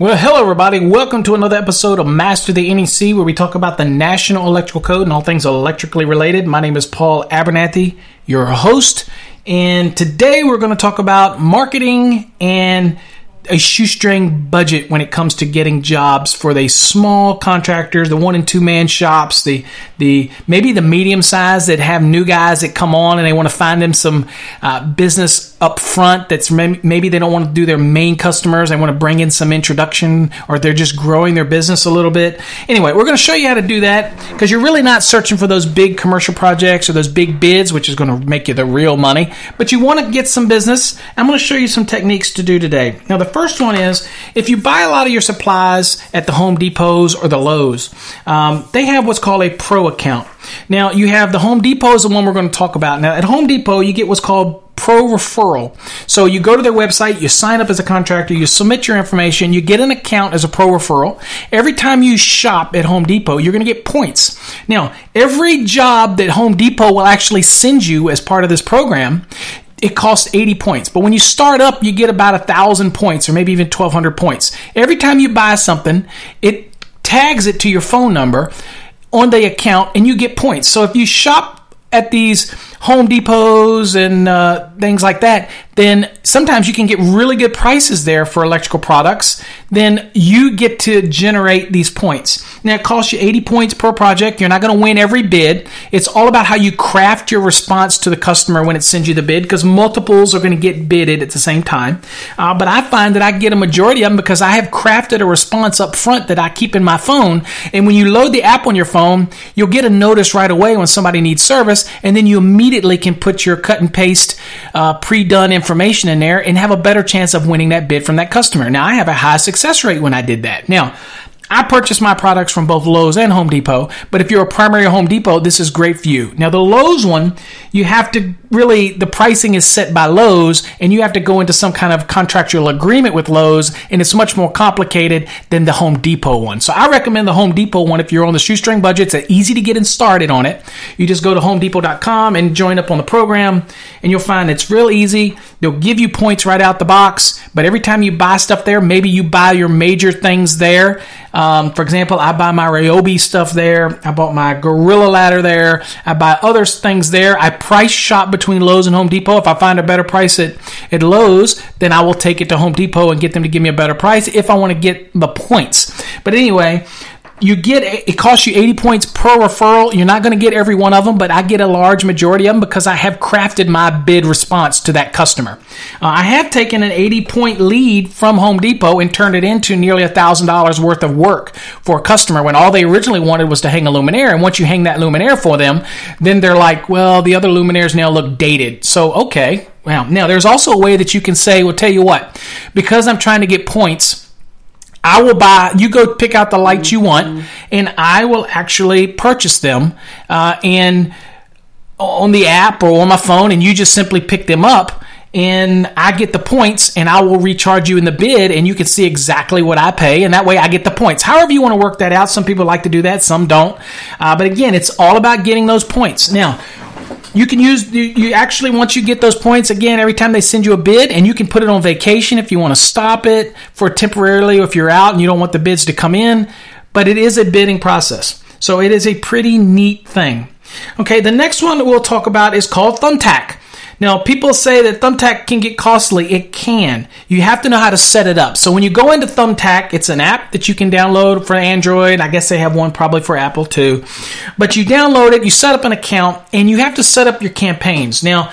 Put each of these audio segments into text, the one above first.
Well, hello, everybody. Welcome to another episode of Master the NEC, where we talk about the National Electrical Code and all things electrically related. My name is Paul Abernathy, your host, and today we're going to talk about marketing and a shoestring budget when it comes to getting jobs for the small contractors, the one and two man shops, the the maybe the medium size that have new guys that come on and they want to find them some uh, business up front. That's may- maybe they don't want to do their main customers. They want to bring in some introduction, or they're just growing their business a little bit. Anyway, we're going to show you how to do that because you're really not searching for those big commercial projects or those big bids, which is going to make you the real money. But you want to get some business. I'm going to show you some techniques to do today. Now, the first one is if you buy a lot of your supplies at the Home Depots or the Lowe's, um, they have what's called a pro account. Now, you have the Home Depot is the one we're going to talk about. Now, at Home Depot, you get what's called pro referral. So you go to their website, you sign up as a contractor, you submit your information, you get an account as a pro referral. Every time you shop at Home Depot, you're going to get points. Now, every job that Home Depot will actually send you as part of this program, it costs 80 points. But when you start up, you get about a thousand points or maybe even 1200 points. Every time you buy something, it tags it to your phone number on the account and you get points. So if you shop at these Home Depots and uh, things like that, then sometimes you can get really good prices there for electrical products. Then you get to generate these points. Now it costs you 80 points per project. You're not going to win every bid. It's all about how you craft your response to the customer when it sends you the bid because multiples are going to get bidded at the same time. Uh, but I find that I get a majority of them because I have crafted a response up front that I keep in my phone. And when you load the app on your phone, you'll get a notice right away when somebody needs service, and then you immediately can put your cut and paste uh, pre-done information in there and have a better chance of winning that bid from that customer. Now I have a high success rate when I did that. Now I purchase my products from both Lowe's and Home Depot, but if you're a primary Home Depot, this is great for you. Now, the Lowe's one, you have to really, the pricing is set by Lowe's, and you have to go into some kind of contractual agreement with Lowe's, and it's much more complicated than the Home Depot one. So I recommend the Home Depot one if you're on the shoestring budget. It's easy to get started on it. You just go to homedepot.com and join up on the program, and you'll find it's real easy. They'll give you points right out the box, but every time you buy stuff there, maybe you buy your major things there. Um, for example, I buy my Ryobi stuff there. I bought my Gorilla ladder there. I buy other things there. I price shop between Lowe's and Home Depot. If I find a better price at, at Lowe's, then I will take it to Home Depot and get them to give me a better price if I want to get the points. But anyway, you get it costs you 80 points per referral. You're not going to get every one of them but i get a large majority of them because i have crafted my bid response to that customer. Uh, i have taken an 80 point lead from home depot and turned it into nearly $1000 worth of work for a customer when all they originally wanted was to hang a luminaire. And once you hang that luminaire for them then they're like well the other luminaires now look dated. So okay. Well now there's also a way that you can say well tell you what because i'm trying to get points I will buy. You go pick out the lights you want, and I will actually purchase them. Uh, and on the app or on my phone, and you just simply pick them up. And I get the points, and I will recharge you in the bid, and you can see exactly what I pay, and that way I get the points. However, you want to work that out. Some people like to do that, some don't. Uh, but again, it's all about getting those points. Now, you can use you, you actually once you get those points again every time they send you a bid and you can put it on vacation if you want to stop it for temporarily or if you're out and you don't want the bids to come in but it is a bidding process. So it is a pretty neat thing. Okay the next one that we'll talk about is called thumbtack now, people say that Thumbtack can get costly. It can. You have to know how to set it up. So when you go into Thumbtack, it's an app that you can download for Android. I guess they have one probably for Apple too. But you download it, you set up an account, and you have to set up your campaigns. Now,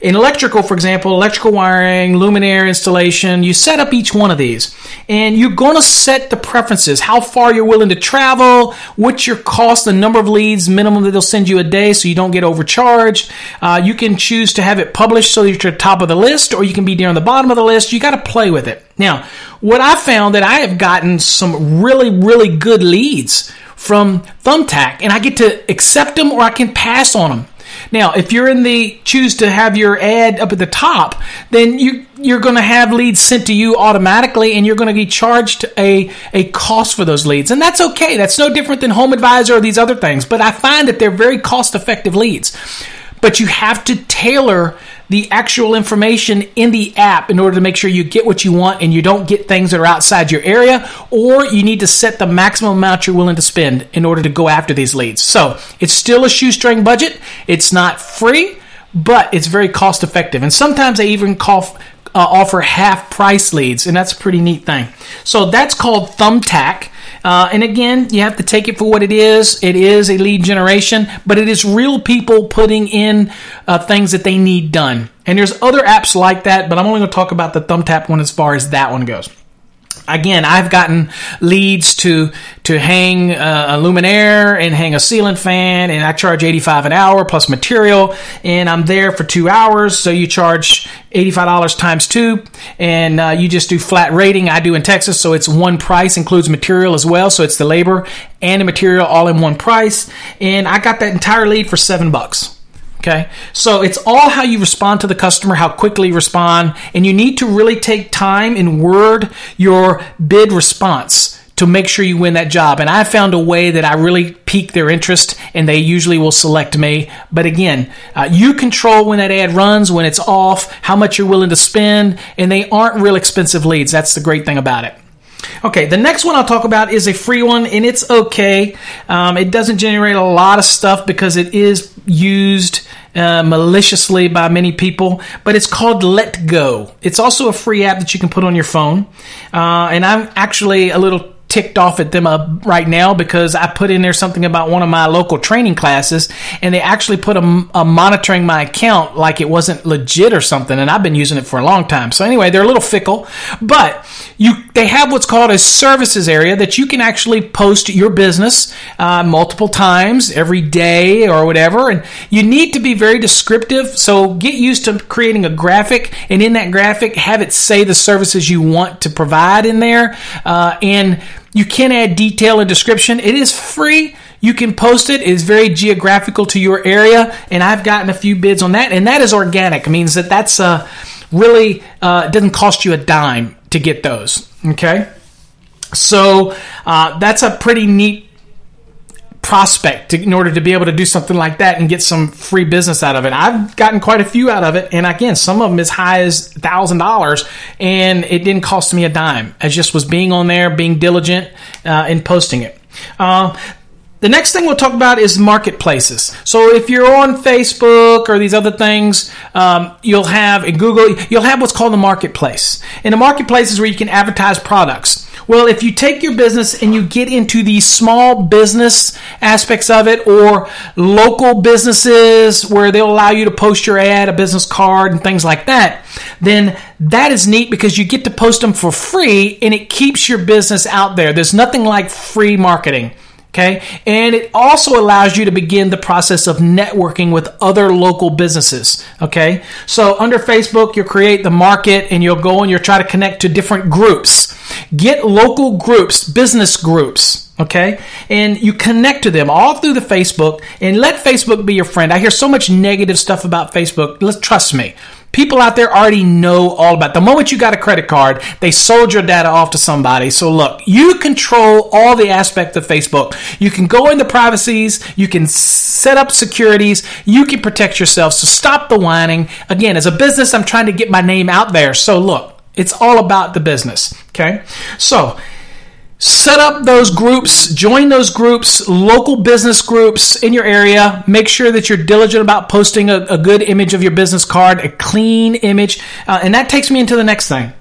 in electrical, for example, electrical wiring, luminaire installation, you set up each one of these. And you're going to set the preferences, how far you're willing to travel, what's your cost, the number of leads minimum that they'll send you a day so you don't get overcharged. Uh, you can choose to have it published so that you're at the top of the list, or you can be near the bottom of the list. You got to play with it. Now, what I found that I have gotten some really, really good leads from Thumbtack and I get to accept them or I can pass on them. Now, if you're in the choose to have your ad up at the top, then you you're going to have leads sent to you automatically and you're going to be charged a a cost for those leads. And that's okay. That's no different than HomeAdvisor or these other things, but I find that they're very cost-effective leads. But you have to tailor the actual information in the app in order to make sure you get what you want and you don't get things that are outside your area, or you need to set the maximum amount you're willing to spend in order to go after these leads. So it's still a shoestring budget. It's not free, but it's very cost effective. And sometimes they even call, uh, offer half price leads, and that's a pretty neat thing. So that's called Thumbtack. Uh, and again, you have to take it for what it is. It is a lead generation, but it is real people putting in uh, things that they need done. And there's other apps like that, but I'm only going to talk about the Thumbtack one as far as that one goes again, I've gotten leads to to hang uh, a luminaire and hang a ceiling fan, and I charge eighty five an hour plus material, and I'm there for two hours. So you charge eighty five dollars times two, and uh, you just do flat rating. I do in Texas, so it's one price includes material as well. So it's the labor and the material all in one price, and I got that entire lead for seven bucks. Okay. So it's all how you respond to the customer, how quickly you respond, and you need to really take time and word your bid response to make sure you win that job. And I found a way that I really pique their interest and they usually will select me. But again, uh, you control when that ad runs, when it's off, how much you're willing to spend, and they aren't real expensive leads. That's the great thing about it. Okay, the next one I'll talk about is a free one, and it's okay. Um, it doesn't generate a lot of stuff because it is used uh, maliciously by many people, but it's called letgo. It's also a free app that you can put on your phone, uh, and I'm actually a little ticked off at them uh, right now because I put in there something about one of my local training classes and they actually put a, a, monitoring my account like it wasn't legit or something and I've been using it for a long time. So anyway, they're a little fickle, but you they have what's called a services area that you can actually post your business uh, multiple times every day or whatever and you need to be very descriptive. So get used to creating a graphic and in that graphic have it say the services you want to provide in there uh, and you can add detail and description. It is free. You can post it. It is very geographical to your area, and I've gotten a few bids on that, and that is organic. It means that that's uh, really uh, doesn't cost you a dime to get those. Okay, so uh, that's a pretty neat prospect to, in order to be able to do something like that and get some free business out of it. I've gotten quite a few out of it, and again, some of them as high as thousand dollars, and it didn't cost me a dime. I just was being on there, being diligent uh, in posting it. Uh, the next thing we'll talk about is marketplaces. So if you're on Facebook or these other things, um, you'll have in Google, you'll have what's called a marketplace. And the marketplace is where you can advertise products. Well, if you take your business and you get into the small business aspects of it or local businesses where they'll allow you to post your ad, a business card, and things like that, then that is neat because you get to post them for free and it keeps your business out there. There's nothing like free marketing. Okay. And it also allows you to begin the process of networking with other local businesses. Okay. So under Facebook, you'll create the market and you'll go and you'll try to connect to different groups. Get local groups, business groups. Okay. And you connect to them all through the Facebook and let Facebook be your friend. I hear so much negative stuff about Facebook. Let's trust me. People out there already know all about. The moment you got a credit card, they sold your data off to somebody. So look, you control all the aspects of Facebook. You can go into privacies, you can set up securities, you can protect yourself. So stop the whining. Again, as a business, I'm trying to get my name out there. So look, it's all about the business. Okay. So set up those groups, join those groups, local business groups in your area. Make sure that you're diligent about posting a, a good image of your business card, a clean image. Uh, and that takes me into the next thing.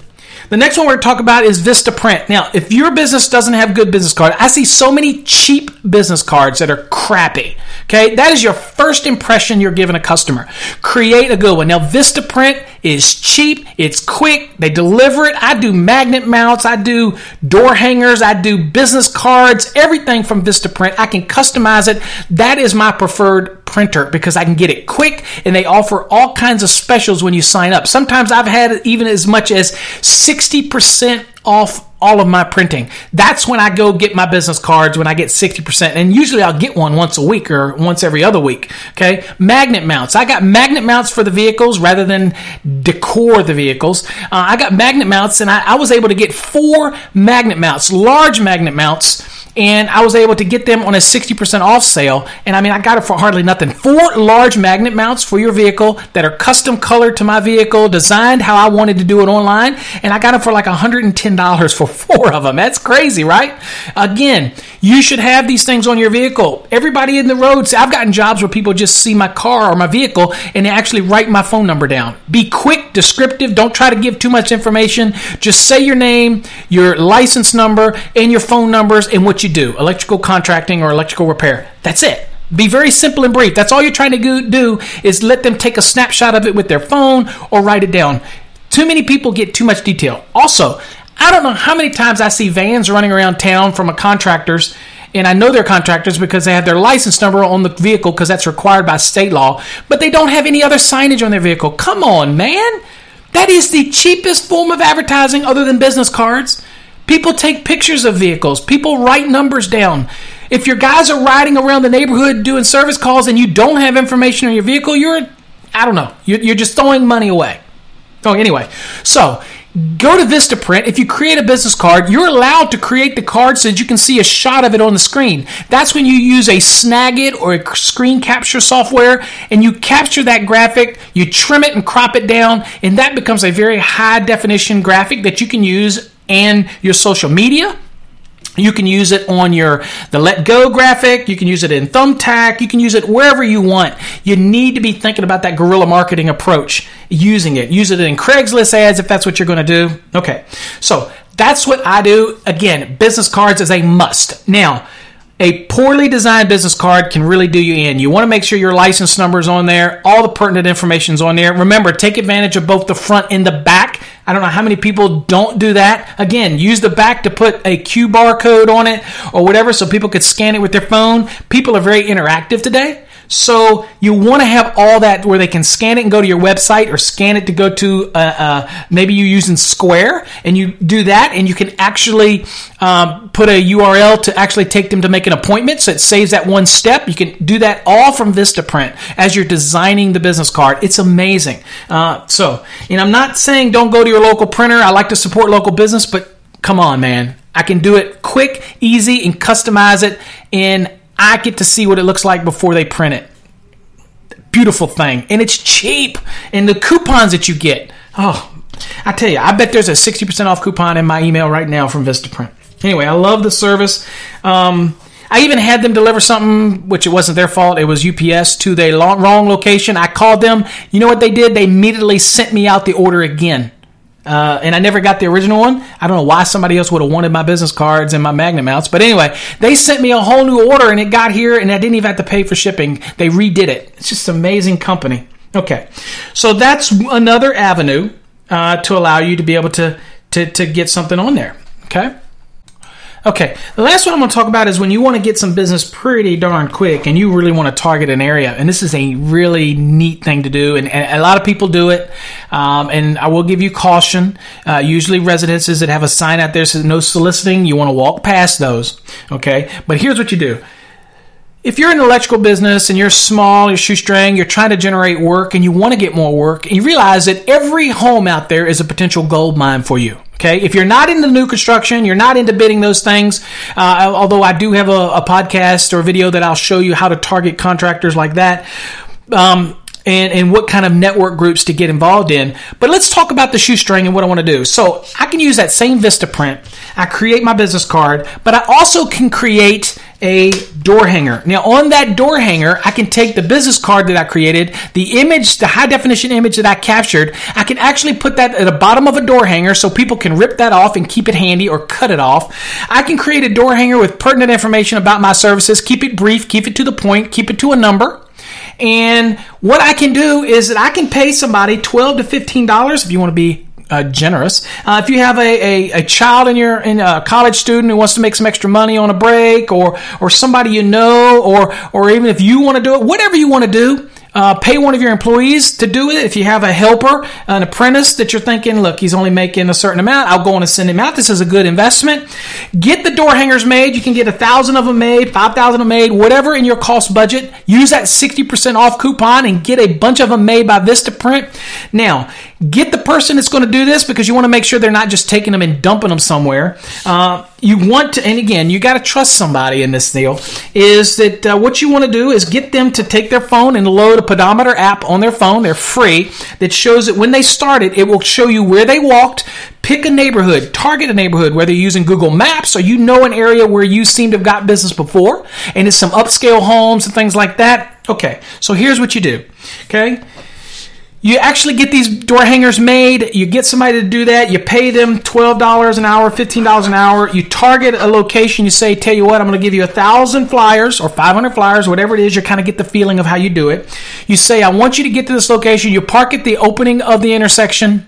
The next one we're going to talk about is Vistaprint. Now, if your business doesn't have good business cards, I see so many cheap business cards that are crappy. Okay, that is your first impression you're giving a customer. Create a good one. Now, Vistaprint is cheap, it's quick, they deliver it. I do magnet mounts, I do door hangers, I do business cards, everything from Vistaprint. I can customize it. That is my preferred printer because I can get it quick and they offer all kinds of specials when you sign up. Sometimes I've had even as much as 60% off all of my printing. That's when I go get my business cards when I get 60%. And usually I'll get one once a week or once every other week. Okay. Magnet mounts. I got magnet mounts for the vehicles rather than decor the vehicles. Uh, I got magnet mounts and I, I was able to get four magnet mounts, large magnet mounts and I was able to get them on a 60% off sale. And I mean, I got it for hardly nothing. Four large magnet mounts for your vehicle that are custom colored to my vehicle, designed how I wanted to do it online. And I got it for like $110 for four of them. That's crazy, right? Again, you should have these things on your vehicle. Everybody in the roads, I've gotten jobs where people just see my car or my vehicle and they actually write my phone number down. Be quick, descriptive. Don't try to give too much information. Just say your name, your license number, and your phone numbers and what you do electrical contracting or electrical repair. That's it. Be very simple and brief. That's all you're trying to do is let them take a snapshot of it with their phone or write it down. Too many people get too much detail. Also, I don't know how many times I see vans running around town from a contractor's and I know they're contractors because they have their license number on the vehicle because that's required by state law, but they don't have any other signage on their vehicle. Come on, man. That is the cheapest form of advertising other than business cards. People take pictures of vehicles, people write numbers down. If your guys are riding around the neighborhood doing service calls and you don't have information on your vehicle, you're, I don't know, you're, just throwing money away. Oh, anyway, so go to Vistaprint. If you create a business card, you're allowed to create the card so that you can see a shot of it on the screen. That's when you use a Snagit or a screen capture software and you capture that graphic, you trim it and crop it down, and that becomes a very high definition graphic that you can use and your social media you can use it on your the letgo graphic. You can use it in Thumbtack. You can use it wherever you want. You need to be thinking about that guerrilla marketing approach, using it. Use it in Craigslist ads if that's what you're going to do. Okay, so that's what I do. Again, business cards is a must. Now, a poorly designed business card can really do you in. You want to make sure your license number is on there, all the pertinent information is on there. Remember, take advantage of both the front and the back. I don't know how many people don't do that. Again, use the back to put a Q bar code on it or whatever so people could scan it with their phone. People are very interactive today. So you want to have all that where they can scan it and go to your website or scan it to go to uh, uh, maybe you're using Square and you do that and you can actually um, put a URL to actually take them to make an appointment. So it saves that one step. You can do that all from Vistaprint as you're designing the business card. It's amazing. Uh, so, and I'm not saying don't go to your local printer. I like to support local business, but come on, man. I can do it quick, easy, and customize it in I get to see what it looks like before they print it. Beautiful thing. And it's cheap. And the coupons that you get. Oh, I tell you, I bet there's a 60% off coupon in my email right now from Vistaprint. Anyway, I love the service. Um, I even had them deliver something, which it wasn't their fault. It was UPS to the wrong location. I called them. You know what they did? They immediately sent me out the order again. Uh, and I never got the original one. I don't know why somebody else would have wanted my business cards and my magnet mounts. But anyway, they sent me a whole new order and it got here and I didn't even have to pay for shipping. They redid it. It's just an amazing company. Okay. So that's another avenue uh, to allow you to be able to, to, to get something on there. Okay. Okay, the last one I'm going to talk about is when you want to get some business pretty darn quick and you really want to target an area. And this is a really neat thing to do, and, and a lot of people do it. Um, and I will give you caution. Uh, usually, residences that have a sign out there says no soliciting, you want to walk past those. Okay, but here's what you do if you're in electrical business and you're small, you're shoestring, you're trying to generate work and you want to get more work, and you realize that every home out there is a potential gold mine for you. Okay, if you're not into new construction, you're not into bidding those things. Uh, although I do have a, a, podcast or video that I'll show you how to target contractors like that. Um, and, and what kind of network groups to get involved in. But let's talk about the shoestring and what I want to do. So I can use that same Vistaprint. I create my business card, but I also can create a door hanger. Now on that door hanger, I can take the business card that I created, the image, the high definition image that I captured, I can actually put that at the bottom of a door hanger so people can rip that off and keep it handy or cut it off. I can create a door hanger with pertinent information about my services, keep it brief, keep it to the point, keep it to a number. And what I can do is that I can pay somebody twelve to fifteen dollars if you want to be uh, generous. Uh, if you have a, a, a, child in your in a college student who wants to make some extra money on a break, or or somebody you know, or or even if you want to do it, whatever you want to do, uh, pay one of your employees to do it. If you have a helper, an apprentice that you're thinking, look, he's only making a certain amount, I'll go on and send him out. This is a good investment. Get the door hangers made. You can get a thousand of them made, five thousand of them made, whatever in your cost budget. Use that 60% off coupon and get a bunch of them made by Vistaprint. Now, get the person that's going to do this because you want to make sure they're not just taking them and dumping them somewhere. Uh, you want to, and again, you got to trust somebody in this deal. Is that uh, what you want to do is get them to take their phone and load a pedometer app on their phone. They're free that shows that when they started, it will show you where they walked. Pick a neighborhood, target a neighborhood, whether you're using Google Maps or you know an area where you seem to have got business before, and it's some upscale homes and things like that. Okay, so here's what you do. Okay, you actually get these door hangers made. You get somebody to do that. You pay them $12 an hour, $15 an hour. You target a location. You say, tell you what, I'm going to give you a thousand flyers or 500 flyers, whatever it is. You kind of get the feeling of how you do it. You say, I want you to get to this location. You park at the opening of the intersection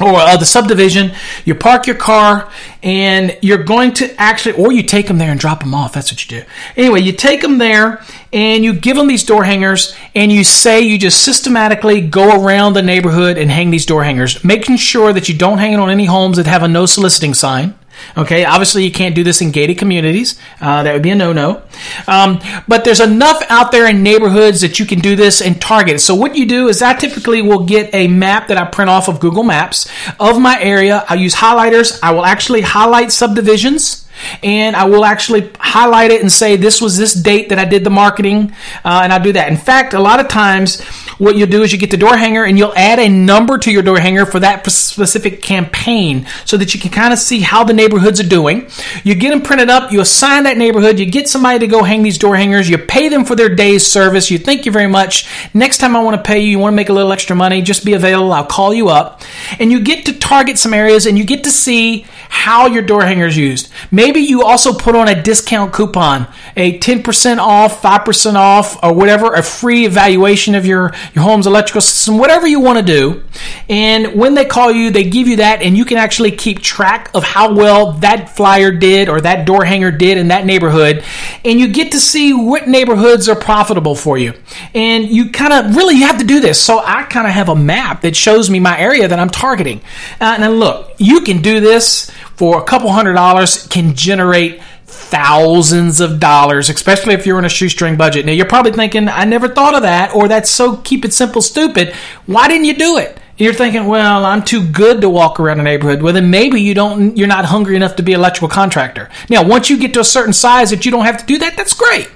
or uh, the subdivision, you park your car and you're going to actually, or you take them there and drop them off. That's what you do. Anyway, you take them there and you give them these door hangers and you say you just systematically go around the neighborhood and hang these door hangers, making sure that you don't hang it on any homes that have a no soliciting sign. Okay, obviously you can't do this in gated communities. Uh, that would be a no-no. Um, but there's enough out there in neighborhoods that you can do this and target. So what you do is I typically will get a map that I print off of Google Maps of my area. I use highlighters. I will actually highlight subdivisions and I will actually highlight it and say this was this date that I did the marketing, uh, and I'll do that. In fact, a lot of times what you'll do is you get the door hanger and you'll add a number to your door hanger for that specific campaign so that you can kind of see how the neighborhoods are doing. You get them printed up, you assign that neighborhood, you get somebody to go hang these door hangers, you pay them for their day's service, you thank you very much. Next time I want to pay you, you want to make a little extra money, just be available, I'll call you up. And you get to target some areas and you get to see how your door hanger is used. Maybe you also put on a discount coupon, a 10% off, 5% off, or whatever, a free evaluation of your, your home's electrical system, whatever you want to do. And when they call you, they give you that, and you can actually keep track of how well that flyer did or that door hanger did in that neighborhood. And you get to see what neighborhoods are profitable for you. And you kind of really have to do this. So I kind of have a map that shows me my area that I'm targeting. Uh, and look, you can do this for a couple hundred dollars can generate thousands of dollars, especially if you're on a shoestring budget. Now you're probably thinking, I never thought of that, or that's so keep it simple stupid. Why didn't you do it? You're thinking, well, I'm too good to walk around a neighborhood. Well, then maybe you don't, you're not hungry enough to be an electrical contractor. Now, once you get to a certain size that you don't have to do that, that's great.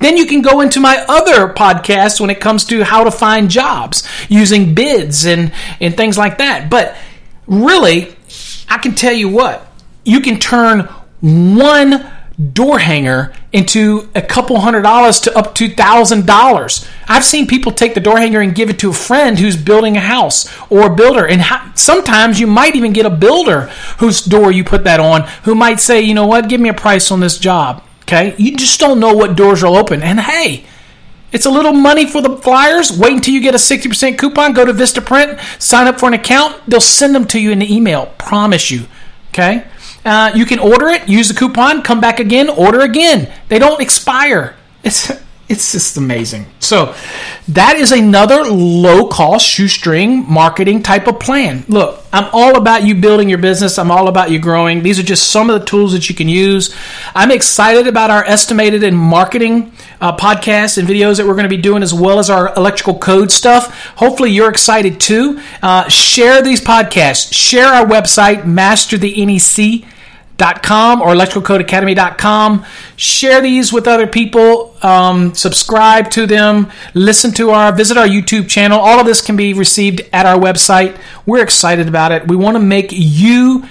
Then you can go into my other podcast when it comes to how to find jobs using bids and, and things like that. But really, I can tell you what, you can turn one door hanger into a couple hundred dollars to up to thousand dollars. I've seen people take the door hanger and give it to a friend who's building a house or a builder, and sometimes you might even get a builder whose door you put that on, who might say, you know what, give me a price on this job. Okay, you just don't know what doors will open, and hey. It's a little money for the flyers. Wait until you get a 60% coupon. Go to Vistaprint, sign up for an account. They'll send them to you in the email. Promise you. Okay? Uh, you can order it, use the coupon, come back again, order again. They don't expire. It's it's just amazing. So that is another low cost shoestring marketing type of plan. Look, I'm all about you building your business. I'm all about you growing. These are just some of the tools that you can use. I'm excited about our estimated and marketing uh, podcasts and videos that we're going to be doing, as well as our electrical code stuff. Hopefully, you're excited too. Uh, share these podcasts. Share our website, Master the NEC com or electricalcodeacademy.com. Share these with other people. Um, subscribe to them. Listen to our, visit our YouTube channel. All of this can be received at our website. We're excited about it. We want to make you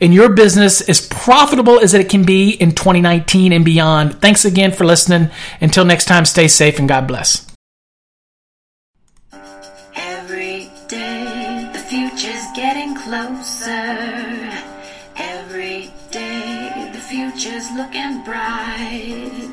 and your business as profitable as it can be in 2019 and beyond. Thanks again for listening. Until next time, stay safe and God bless. Looking bright.